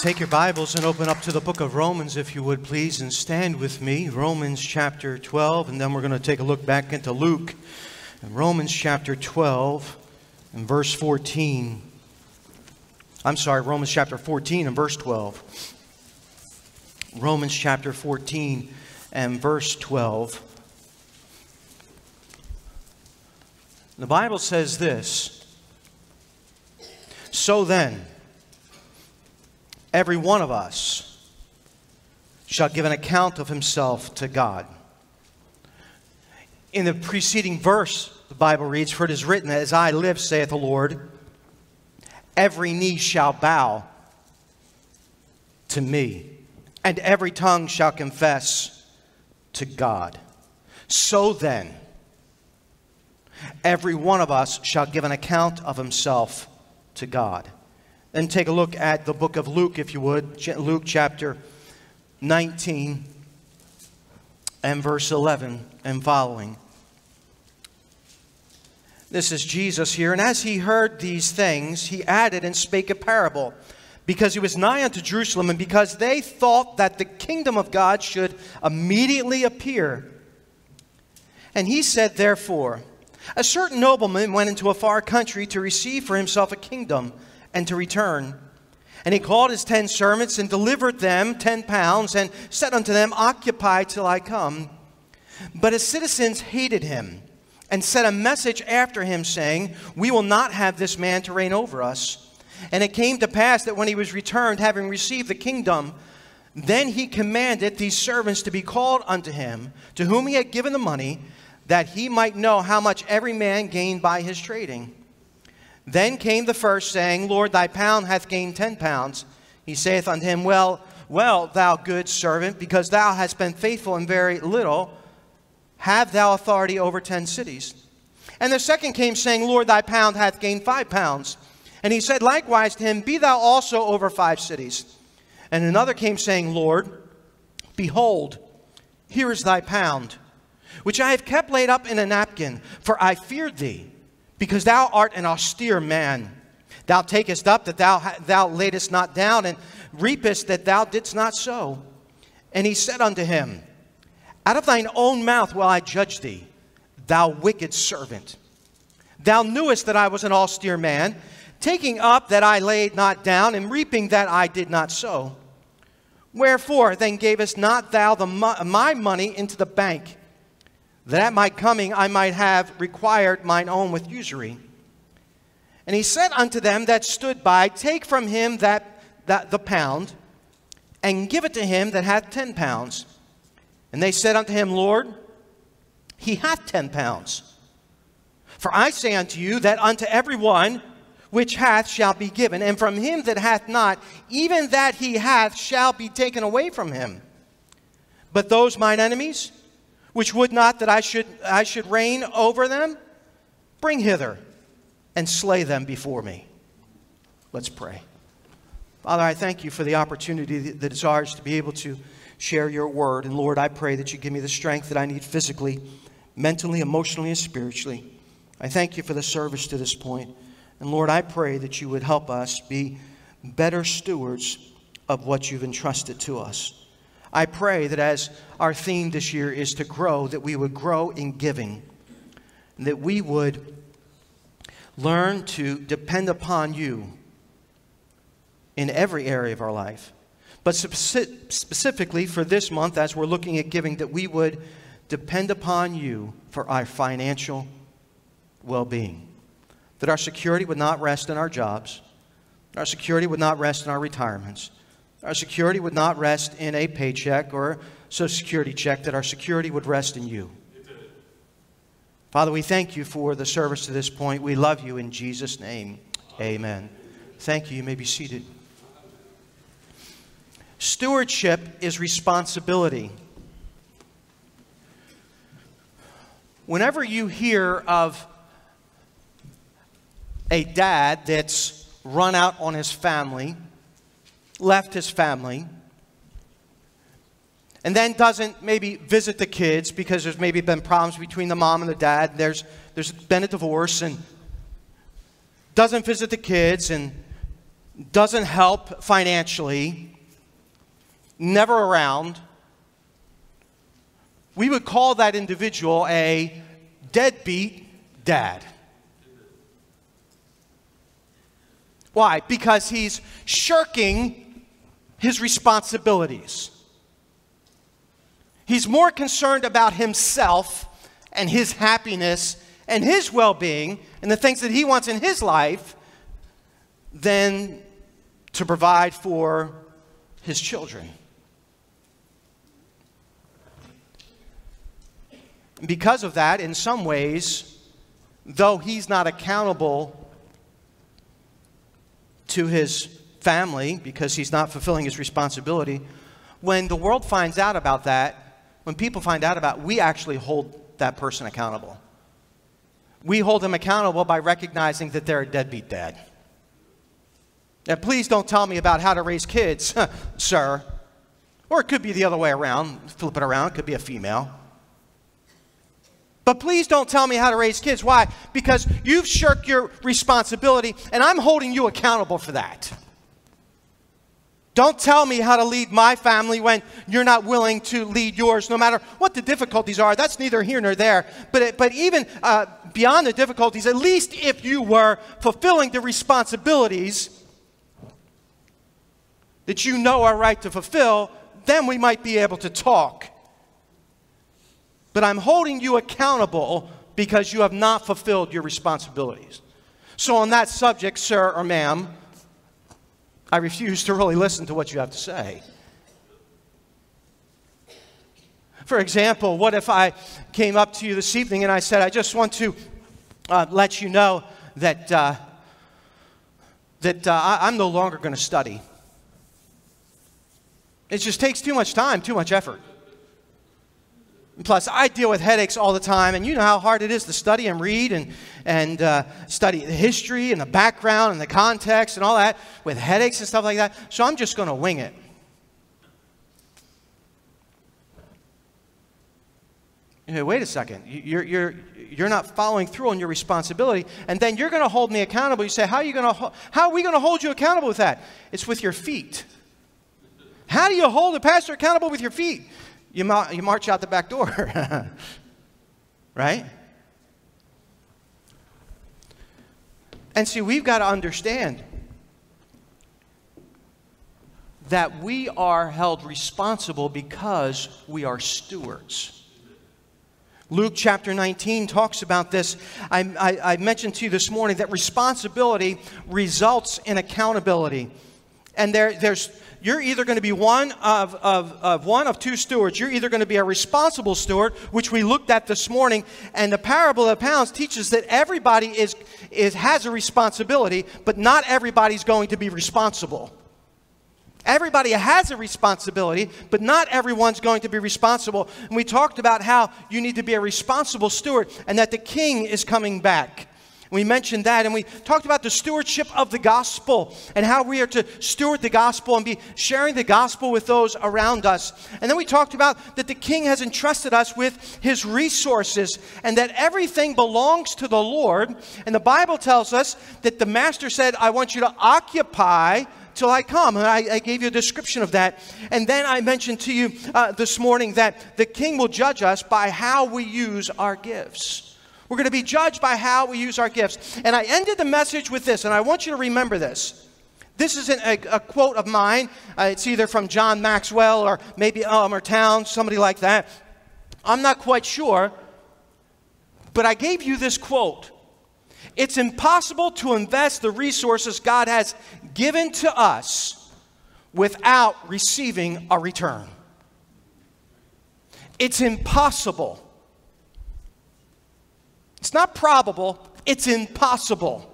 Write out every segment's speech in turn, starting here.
Take your Bibles and open up to the book of Romans, if you would please, and stand with me. Romans chapter 12, and then we're going to take a look back into Luke. Romans chapter 12 and verse 14. I'm sorry, Romans chapter 14 and verse 12. Romans chapter 14 and verse 12. The Bible says this So then, every one of us shall give an account of himself to God. In the preceding verse, the Bible reads, For it is written, As I live, saith the Lord, every knee shall bow to me, and every tongue shall confess to God. So then, every one of us shall give an account of himself to God. Then take a look at the book of Luke, if you would, Luke chapter 19 and verse 11 and following. This is Jesus here. And as he heard these things, he added and spake a parable, because he was nigh unto Jerusalem, and because they thought that the kingdom of God should immediately appear. And he said, Therefore, a certain nobleman went into a far country to receive for himself a kingdom and to return. And he called his ten servants and delivered them ten pounds and said unto them, Occupy till I come. But his citizens hated him and sent a message after him, saying, We will not have this man to reign over us. And it came to pass that when he was returned, having received the kingdom, then he commanded these servants to be called unto him, to whom he had given the money, that he might know how much every man gained by his trading. Then came the first, saying, Lord, thy pound hath gained ten pounds. He saith unto him, Well, well, thou good servant, because thou hast been faithful in very little, have thou authority over ten cities. And the second came, saying, Lord, thy pound hath gained five pounds. And he said likewise to him, Be thou also over five cities. And another came, saying, Lord, behold, here is thy pound which I have kept laid up in a napkin, for I feared thee, because thou art an austere man. Thou takest up that thou, thou laidest not down, and reapest that thou didst not sow. And he said unto him, Out of thine own mouth will I judge thee, thou wicked servant. Thou knewest that I was an austere man, taking up that I laid not down, and reaping that I did not sow. Wherefore then gavest not thou the, my money into the bank? That at my coming I might have required mine own with usury. And he said unto them that stood by, Take from him that, that the pound, and give it to him that hath ten pounds. And they said unto him, Lord, he hath ten pounds. For I say unto you that unto every one which hath shall be given, and from him that hath not, even that he hath shall be taken away from him. But those mine enemies, which would not that I should, I should reign over them? Bring hither and slay them before me. Let's pray. Father, I thank you for the opportunity that is ours to be able to share your word. And Lord, I pray that you give me the strength that I need physically, mentally, emotionally, and spiritually. I thank you for the service to this point. And Lord, I pray that you would help us be better stewards of what you've entrusted to us. I pray that as our theme this year is to grow, that we would grow in giving, that we would learn to depend upon you in every area of our life. But specifically for this month, as we're looking at giving, that we would depend upon you for our financial well being. That our security would not rest in our jobs, our security would not rest in our retirements our security would not rest in a paycheck or social security check, that our security would rest in you. Father, we thank you for the service to this point. We love you in Jesus' name. Amen. Thank you. You may be seated. Stewardship is responsibility. Whenever you hear of a dad that's run out on his family, left his family, and then doesn't maybe visit the kids because there's maybe been problems between the mom and the dad. There's, there's been a divorce and doesn't visit the kids and doesn't help financially, never around, we would call that individual a deadbeat dad. Why? Because he's shirking his responsibilities. He's more concerned about himself and his happiness and his well being and the things that he wants in his life than to provide for his children. Because of that, in some ways, though he's not accountable to his family because he's not fulfilling his responsibility, when the world finds out about that, when people find out about, we actually hold that person accountable. We hold them accountable by recognizing that they're a deadbeat dad. Now, please don't tell me about how to raise kids, sir. Or it could be the other way around. Flip it around, it could be a female. But please don't tell me how to raise kids. Why? Because you've shirked your responsibility, and I'm holding you accountable for that. Don't tell me how to lead my family when you're not willing to lead yours, no matter what the difficulties are. That's neither here nor there. But, but even uh, beyond the difficulties, at least if you were fulfilling the responsibilities that you know are right to fulfill, then we might be able to talk. But I'm holding you accountable because you have not fulfilled your responsibilities. So, on that subject, sir or ma'am, I refuse to really listen to what you have to say. For example, what if I came up to you this evening and I said, I just want to uh, let you know that, uh, that uh, I, I'm no longer going to study. It just takes too much time, too much effort. Plus, I deal with headaches all the time, and you know how hard it is to study and read and, and uh, study the history and the background and the context and all that with headaches and stuff like that. So I'm just going to wing it. wait a second. You're, you're, you're not following through on your responsibility, and then you're going to hold me accountable. You say, how are, you going to, how are we going to hold you accountable with that? It's with your feet. How do you hold a pastor accountable with your feet? You, you march out the back door. right? And see, we've got to understand that we are held responsible because we are stewards. Luke chapter 19 talks about this. I, I, I, mentioned to you this morning that responsibility results in accountability. And there, there's you're either going to be one of, of, of one of two stewards. You're either going to be a responsible steward, which we looked at this morning, and the parable of the pounds teaches that everybody is, is, has a responsibility, but not everybody's going to be responsible. Everybody has a responsibility, but not everyone's going to be responsible. And we talked about how you need to be a responsible steward and that the king is coming back. We mentioned that and we talked about the stewardship of the gospel and how we are to steward the gospel and be sharing the gospel with those around us. And then we talked about that the king has entrusted us with his resources and that everything belongs to the Lord. And the Bible tells us that the master said, I want you to occupy till I come. And I, I, gave you a description of that. And then I mentioned to you uh, this morning that the king will judge us by how we use our gifts. We're going to be judged by how we use our gifts. And I ended the message with this, and I want you to remember this. This is a, a quote of mine. Uh, it's either from John Maxwell or maybe Elmer Towns, somebody like that. I'm not quite sure, but I gave you this quote. It's impossible to invest the resources God has given to us without receiving a return. It's impossible it's not probable, it's impossible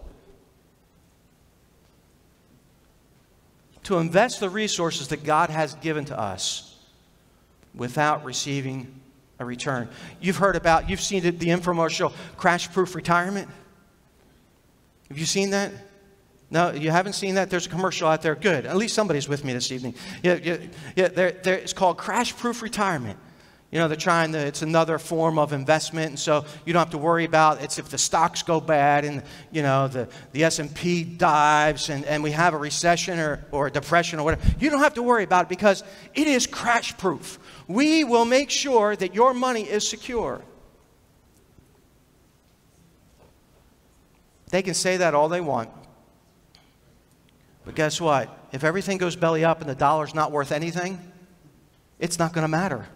to invest the resources that God has given to us without receiving a return. You've heard about, you've seen the, infomercial crash proof retirement. Have you seen that? No, you haven't seen that? There's a commercial out there. Good. At least somebody's with me this evening. Yeah, yeah, yeah there, there, it's called Crash Proof Retirement. You know, they're trying to, it's another form of investment, and so you don't have to worry about it's if the stocks go bad and, you know, the, the S&P dives and, and we have a recession or, or a depression or whatever. You don't have to worry about it because it is crash proof. We will make sure that your money is secure. They can say that all they want. But guess what? If everything goes belly up and the dollar's not worth anything, it's not going to matter.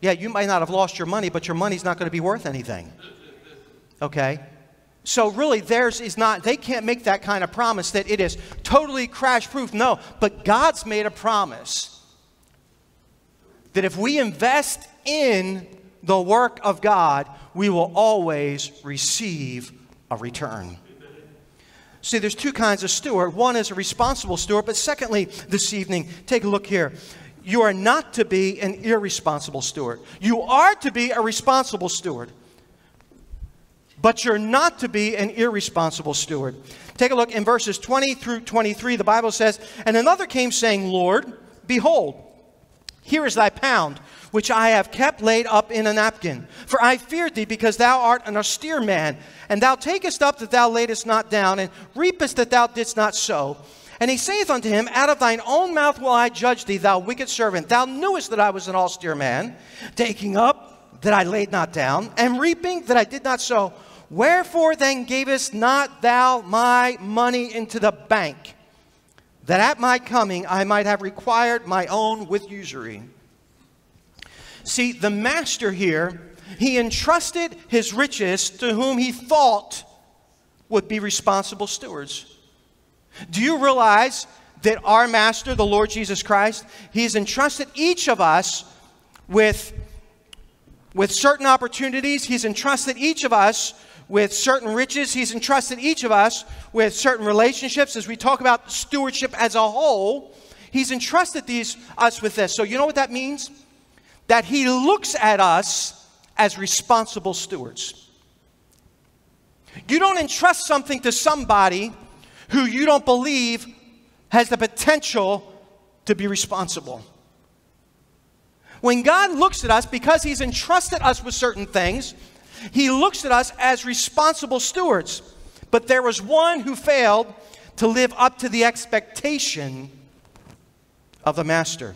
Yeah, you might not have lost your money, but your money's not going to be worth anything. Okay? So, really, theirs is not, they can't make that kind of promise that it is totally crash proof. No, but God's made a promise that if we invest in the work of God, we will always receive a return. See, there's two kinds of steward. One is a responsible steward, but secondly, this evening, take a look here. You are not to be an irresponsible steward. You are to be a responsible steward, but you're not to be an irresponsible steward. Take a look in verses 20 through 23. The Bible says, And another came saying, Lord, behold, here is thy pound, which I have kept laid up in a napkin. For I feared thee, because thou art an austere man, and thou takest up that thou laidest not down, and reapest that thou didst not sow. And he saith unto him, Out of thine own mouth will I judge thee, thou wicked servant. Thou knewest that I was an austere man, taking up that I laid not down, and reaping that I did not sow. Wherefore then gavest not thou my money into the bank, that at my coming I might have required my own with usury? See, the master here, he entrusted his riches to whom he thought would be responsible stewards. Do you realize that our Master, the Lord Jesus Christ, He's entrusted each of us with, with certain opportunities. He's entrusted each of us with certain riches. He's entrusted each of us with certain relationships. As we talk about stewardship as a whole, He's entrusted these, us with this. So, you know what that means? That He looks at us as responsible stewards. You don't entrust something to somebody who you don't believe has the potential to be responsible. When God looks at us, because He's entrusted us with certain things, He looks at us as responsible stewards. But there was one who failed to live up to the expectation of the Master.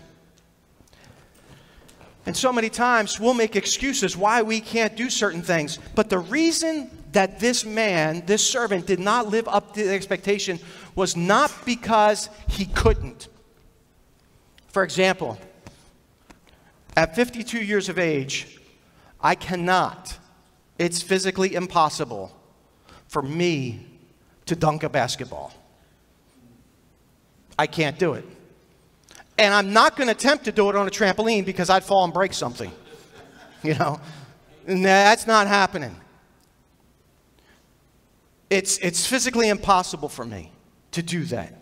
And so many times we'll make excuses why we can't do certain things. But the reason that this man, this servant, did not live up to the expectation was not because he couldn't. For example, at 52 years of age, I cannot, it's physically impossible for me to dunk a basketball. I can't do it. And I'm not going to attempt to do it on a trampoline because I'd fall and break something. You know, that's not happening. It's, it's physically impossible for me to do that.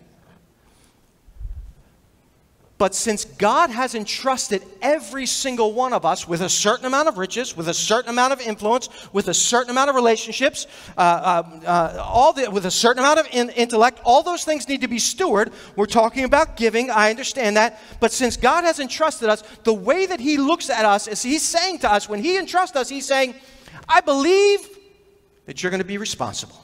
But since God has entrusted every single one of us with a certain amount of riches, with a certain amount of influence, with a certain amount of relationships, uh, uh, uh, all the, with a certain amount of in, intellect, all those things need to be stewarded. We're talking about giving, I understand that. But since God has entrusted us, the way that He looks at us is He's saying to us, when He entrusts us, He's saying, I believe that you're going to be responsible.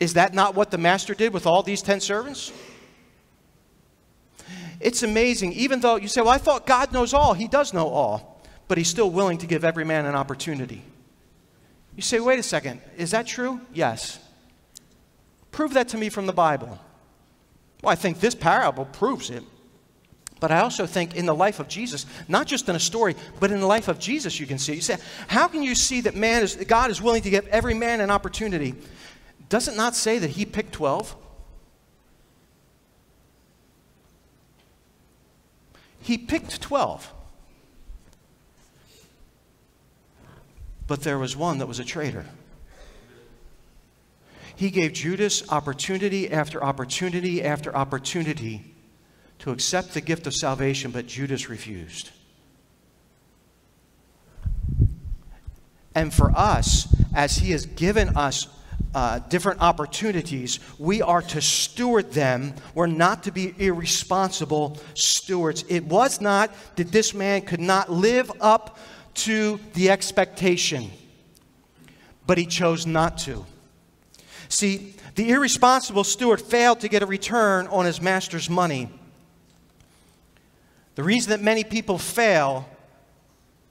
Is that not what the master did with all these 10 servants? It's amazing. Even though you say, well, I thought God knows all. He does know all. But he's still willing to give every man an opportunity. You say, wait a second. Is that true? Yes. Prove that to me from the Bible. Well, I think this parable proves it. But I also think in the life of Jesus, not just in a story, but in the life of Jesus, you can see. You say, how can you see that man is, God is willing to give every man an opportunity? Does it not say that he picked 12? He picked 12. But there was one that was a traitor. He gave Judas opportunity after opportunity after opportunity to accept the gift of salvation, but Judas refused. And for us, as he has given us uh, different opportunities, we are to steward them. We're not to be irresponsible stewards. It was not that this man could not live up to the expectation, but he chose not to. See, the irresponsible steward failed to get a return on his master's money. The reason that many people fail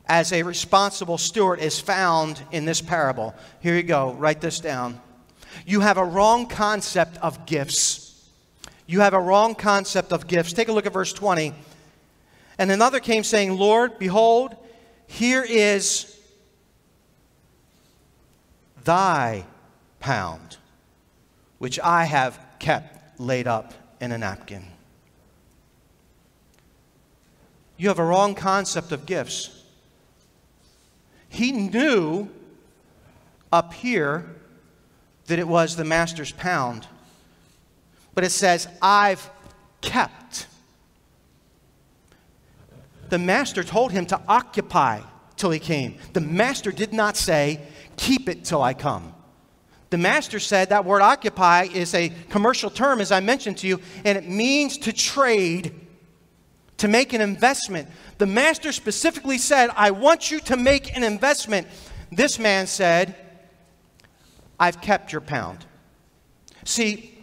as a responsible steward is found in this parable. Here you go, write this down. You have a wrong concept of gifts. You have a wrong concept of gifts. Take a look at verse 20. And another came saying, Lord, behold, here is thy pound, which I have kept laid up in a napkin. You have a wrong concept of gifts. He knew up here that it was the master's pound. But it says, I've kept. The master told him to occupy till he came. The master did not say, keep it till I come. The master said that word occupy is a commercial term, as I mentioned to you, and it means to trade, to make an investment. The master specifically said, I want you to make an investment. This man said, I've kept your pound. See,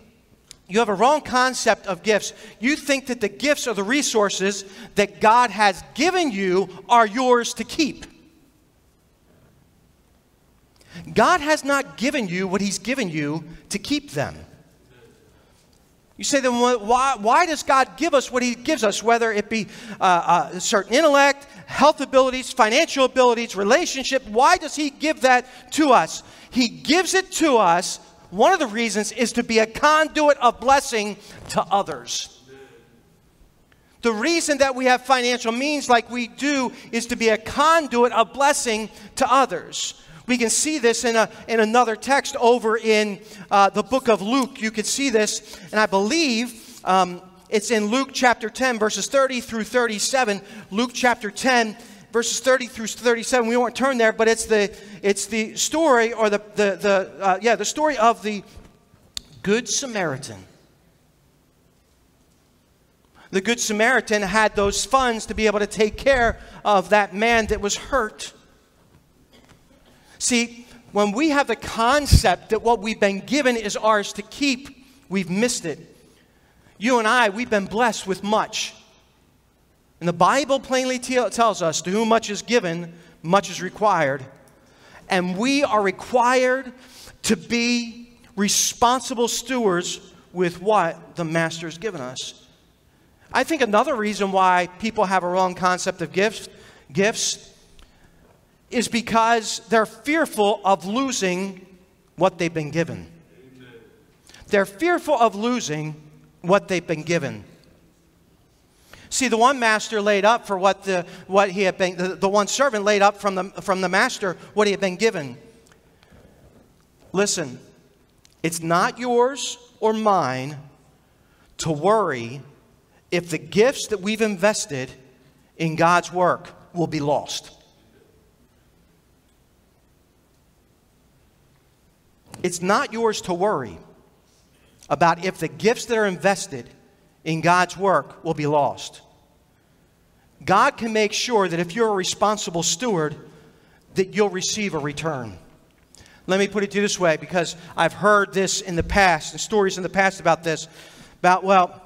you have a wrong concept of gifts. You think that the gifts or the resources that God has given you are yours to keep. God has not given you what He's given you to keep them. You say, then why, why does God give us what He gives us, whether it be uh, uh, certain intellect, health abilities, financial abilities, relationship? Why does He give that to us? He gives it to us. One of the reasons is to be a conduit of blessing to others. The reason that we have financial means like we do is to be a conduit of blessing to others. We can see this in, a, in another text over in uh, the book of Luke. You can see this, and I believe um, it's in Luke chapter 10, verses 30 through 37. Luke chapter 10, verses 30 through 37. We won't turn there, but it's the, it's the story, or the, the, the uh, yeah, the story of the Good Samaritan. The Good Samaritan had those funds to be able to take care of that man that was hurt. See, when we have the concept that what we've been given is ours to keep, we've missed it. You and I, we've been blessed with much. And the Bible plainly tells us to whom much is given, much is required. And we are required to be responsible stewards with what the Master has given us. I think another reason why people have a wrong concept of gifts, gifts is because they're fearful of losing what they've been given. They're fearful of losing what they've been given. See, the one master laid up for what, the, what he had been, the, the one servant laid up from the, from the master what he had been given. Listen, it's not yours or mine to worry if the gifts that we've invested in God's work will be lost. It's not yours to worry about if the gifts that are invested in God's work will be lost. God can make sure that if you're a responsible steward, that you'll receive a return. Let me put it to you this way because I've heard this in the past, and stories in the past about this. About, well,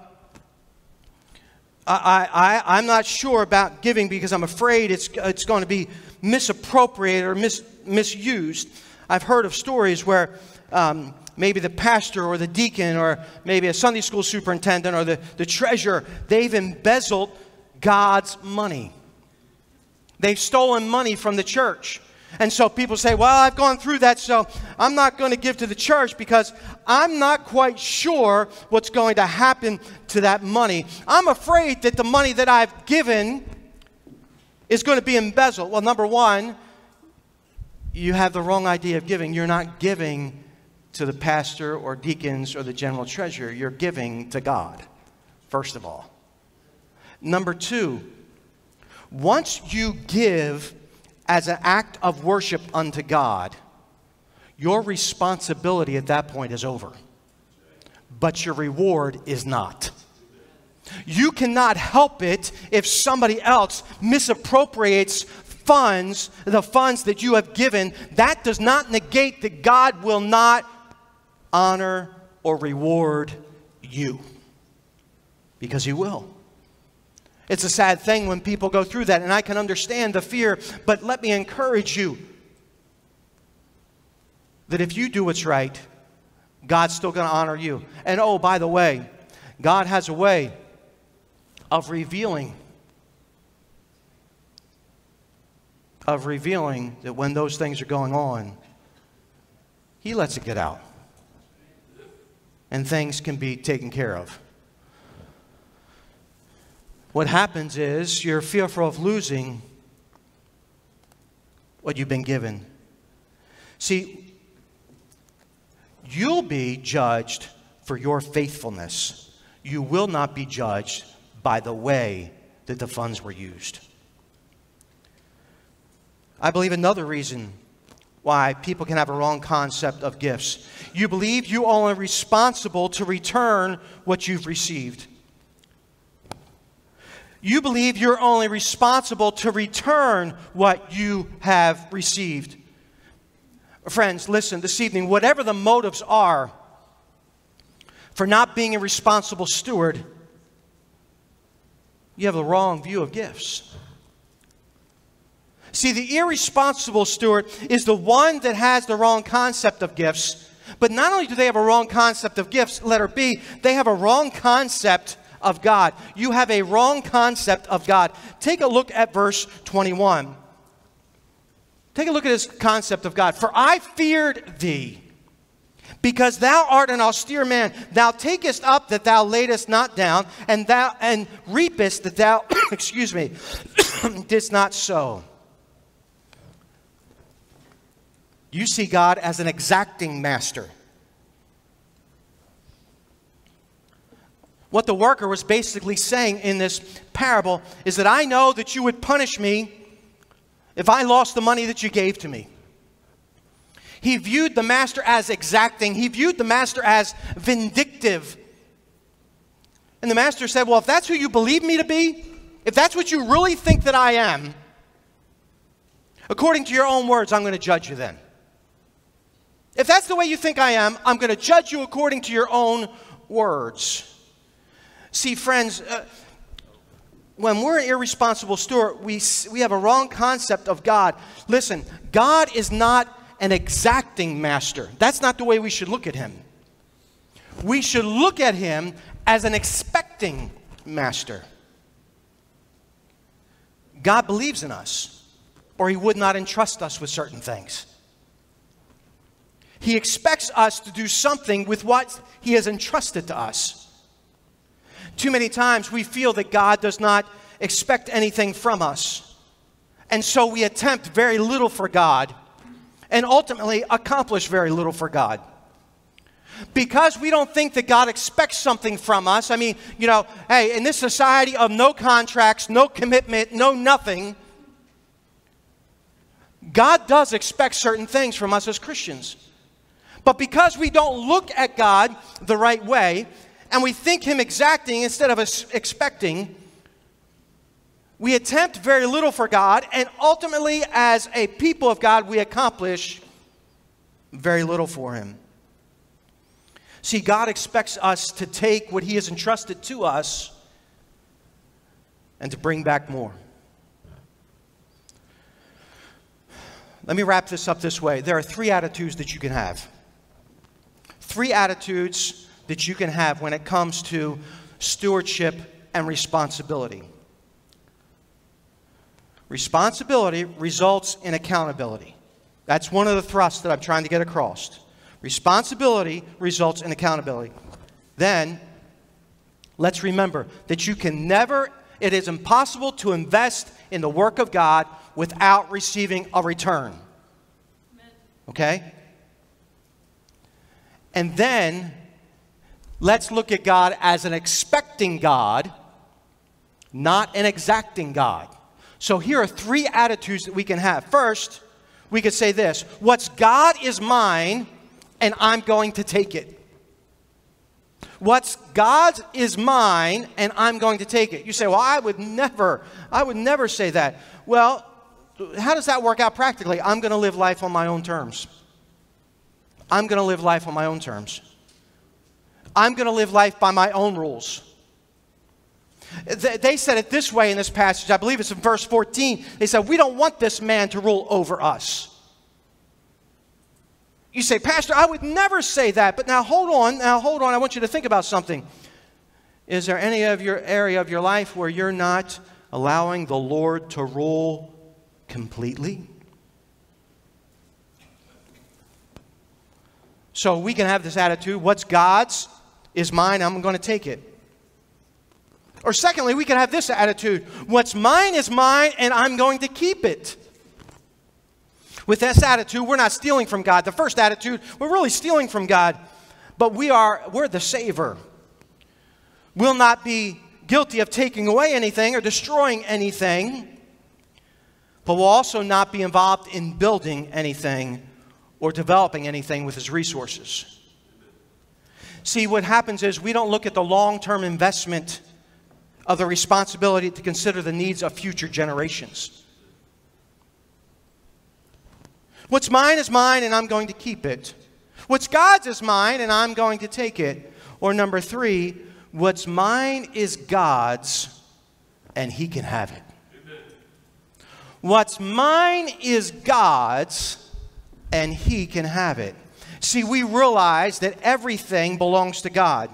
I, I, I'm not sure about giving because I'm afraid it's, it's going to be misappropriated or mis, misused. I've heard of stories where um, maybe the pastor or the deacon or maybe a Sunday school superintendent or the, the treasurer, they've embezzled God's money. They've stolen money from the church. And so people say, Well, I've gone through that, so I'm not going to give to the church because I'm not quite sure what's going to happen to that money. I'm afraid that the money that I've given is going to be embezzled. Well, number one, you have the wrong idea of giving. You're not giving to the pastor or deacons or the general treasurer. You're giving to God, first of all. Number two, once you give as an act of worship unto God, your responsibility at that point is over. But your reward is not. You cannot help it if somebody else misappropriates funds, the funds that you have given. That does not negate that God will not honor or reward you because He will. It's a sad thing when people go through that, and I can understand the fear, but let me encourage you that if you do what's right, God's still going to honor you. And oh, by the way, God has a way of revealing of revealing that when those things are going on, he lets it get out. And things can be taken care of. What happens is you're fearful of losing what you've been given. See, you'll be judged for your faithfulness. You will not be judged by the way that the funds were used. I believe another reason why people can have a wrong concept of gifts. You believe you are only responsible to return what you've received. You believe you're only responsible to return what you have received. Friends, listen this evening, whatever the motives are for not being a responsible steward, you have the wrong view of gifts. See, the irresponsible steward is the one that has the wrong concept of gifts. But not only do they have a wrong concept of gifts, letter B, they have a wrong concept of God. You have a wrong concept of God. Take a look at verse 21. Take a look at this concept of God. For I feared thee, because thou art an austere man. Thou takest up that thou laidest not down, and thou and reapest that thou, excuse me, didst not sow. You see God as an exacting master. What the worker was basically saying in this parable is that I know that you would punish me if I lost the money that you gave to me. He viewed the master as exacting, he viewed the master as vindictive. And the master said, Well, if that's who you believe me to be, if that's what you really think that I am, according to your own words, I'm going to judge you then. If that's the way you think I am, I'm going to judge you according to your own words. See, friends, uh, when we're an irresponsible steward, we, we have a wrong concept of God. Listen, God is not an exacting master. That's not the way we should look at him. We should look at him as an expecting master. God believes in us, or he would not entrust us with certain things. He expects us to do something with what he has entrusted to us. Too many times we feel that God does not expect anything from us. And so we attempt very little for God and ultimately accomplish very little for God. Because we don't think that God expects something from us. I mean, you know, hey, in this society of no contracts, no commitment, no nothing, God does expect certain things from us as Christians. But because we don't look at God the right way, and we think Him exacting instead of expecting, we attempt very little for God, and ultimately, as a people of God, we accomplish very little for Him. See, God expects us to take what He has entrusted to us and to bring back more. Let me wrap this up this way. There are three attitudes that you can have. Three attitudes that you can have when it comes to stewardship and responsibility. Responsibility results in accountability. That's one of the thrusts that I'm trying to get across. Responsibility results in accountability. Then, let's remember that you can never, it is impossible to invest in the work of God without receiving a return. Okay? And then Let's look at God as an expecting God, not an exacting God. So here are three attitudes that we can have. First, we could say this What's God is mine, and I'm going to take it. What's God's is mine, and I'm going to take it. You say, Well, I would never, I would never say that. Well, how does that work out practically? I'm going to live life on my own terms. I'm going to live life on my own terms. I'm going to live life by my own rules. They said it this way in this passage. I believe it's in verse 14. They said, We don't want this man to rule over us. You say, Pastor, I would never say that. But now hold on. Now hold on. I want you to think about something. Is there any of your area of your life where you're not allowing the Lord to rule completely? So we can have this attitude what's God's is mine, I'm going to take it. Or secondly, we can have this attitude what's mine is mine, and I'm going to keep it. With this attitude, we're not stealing from God. The first attitude, we're really stealing from God, but we are, we're the saver. We'll not be guilty of taking away anything or destroying anything, but we'll also not be involved in building anything or developing anything with his resources. See, what happens is we don't look at the long term investment of the responsibility to consider the needs of future generations. What's mine is mine, and I'm going to keep it. What's God's is mine, and I'm going to take it. Or number three, what's mine is God's, and He can have it. What's mine is God's, and He can have it. See, we realize that everything belongs to God.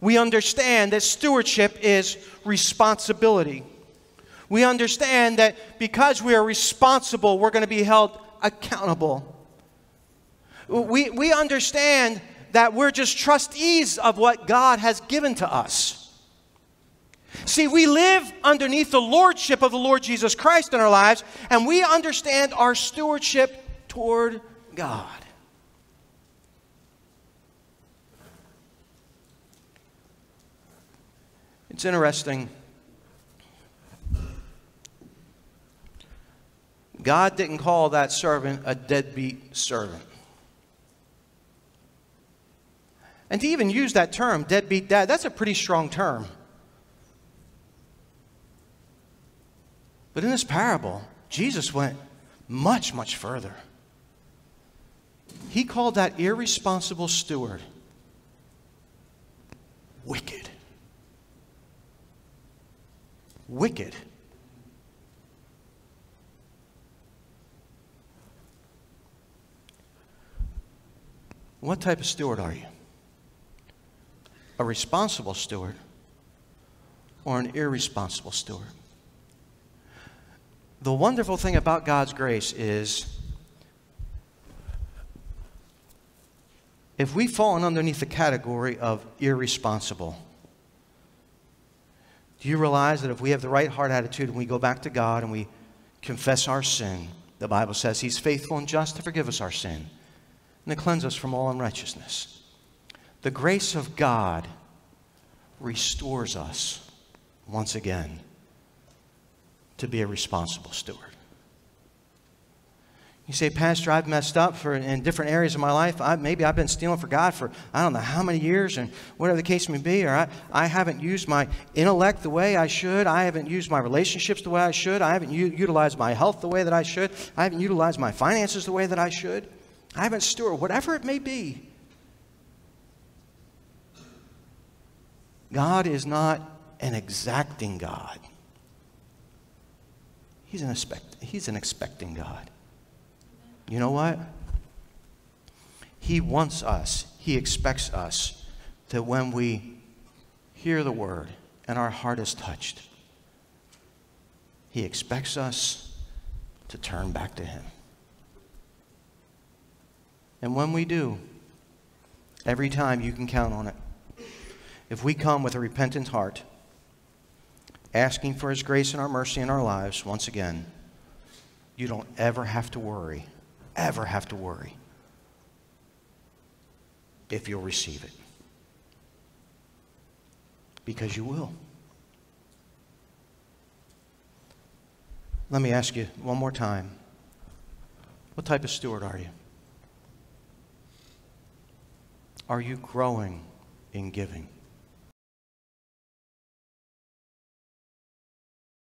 We understand that stewardship is responsibility. We understand that because we are responsible, we're going to be held accountable. We, we understand that we're just trustees of what God has given to us. See, we live underneath the lordship of the Lord Jesus Christ in our lives, and we understand our stewardship toward God. It's interesting. God didn't call that servant a deadbeat servant. And to even use that term, deadbeat dad, that's a pretty strong term. But in this parable, Jesus went much, much further. He called that irresponsible steward wicked. wicked. What type of steward are you? A responsible steward or an irresponsible steward? The wonderful thing about God's grace is if we've fallen underneath the category of irresponsible, do you realize that if we have the right heart attitude and we go back to God and we confess our sin, the Bible says He's faithful and just to forgive us our sin and to cleanse us from all unrighteousness? The grace of God restores us once again to be a responsible steward. You say, Pastor, I've messed up for in different areas of my life. I, maybe I've been stealing for God for I don't know how many years, and whatever the case may be, or I, I haven't used my intellect the way I should. I haven't used my relationships the way I should. I haven't u- utilized my health the way that I should. I haven't utilized my finances the way that I should. I haven't stewarded, whatever it may be. God is not an exacting God. He's an, expect, he's an expecting God. You know what? He wants us, He expects us that when we hear the word and our heart is touched, He expects us to turn back to Him. And when we do, every time you can count on it. If we come with a repentant heart, asking for His grace and our mercy in our lives once again, you don't ever have to worry ever have to worry if you'll receive it. Because you will. Let me ask you one more time What type of steward are you? Are you growing in giving?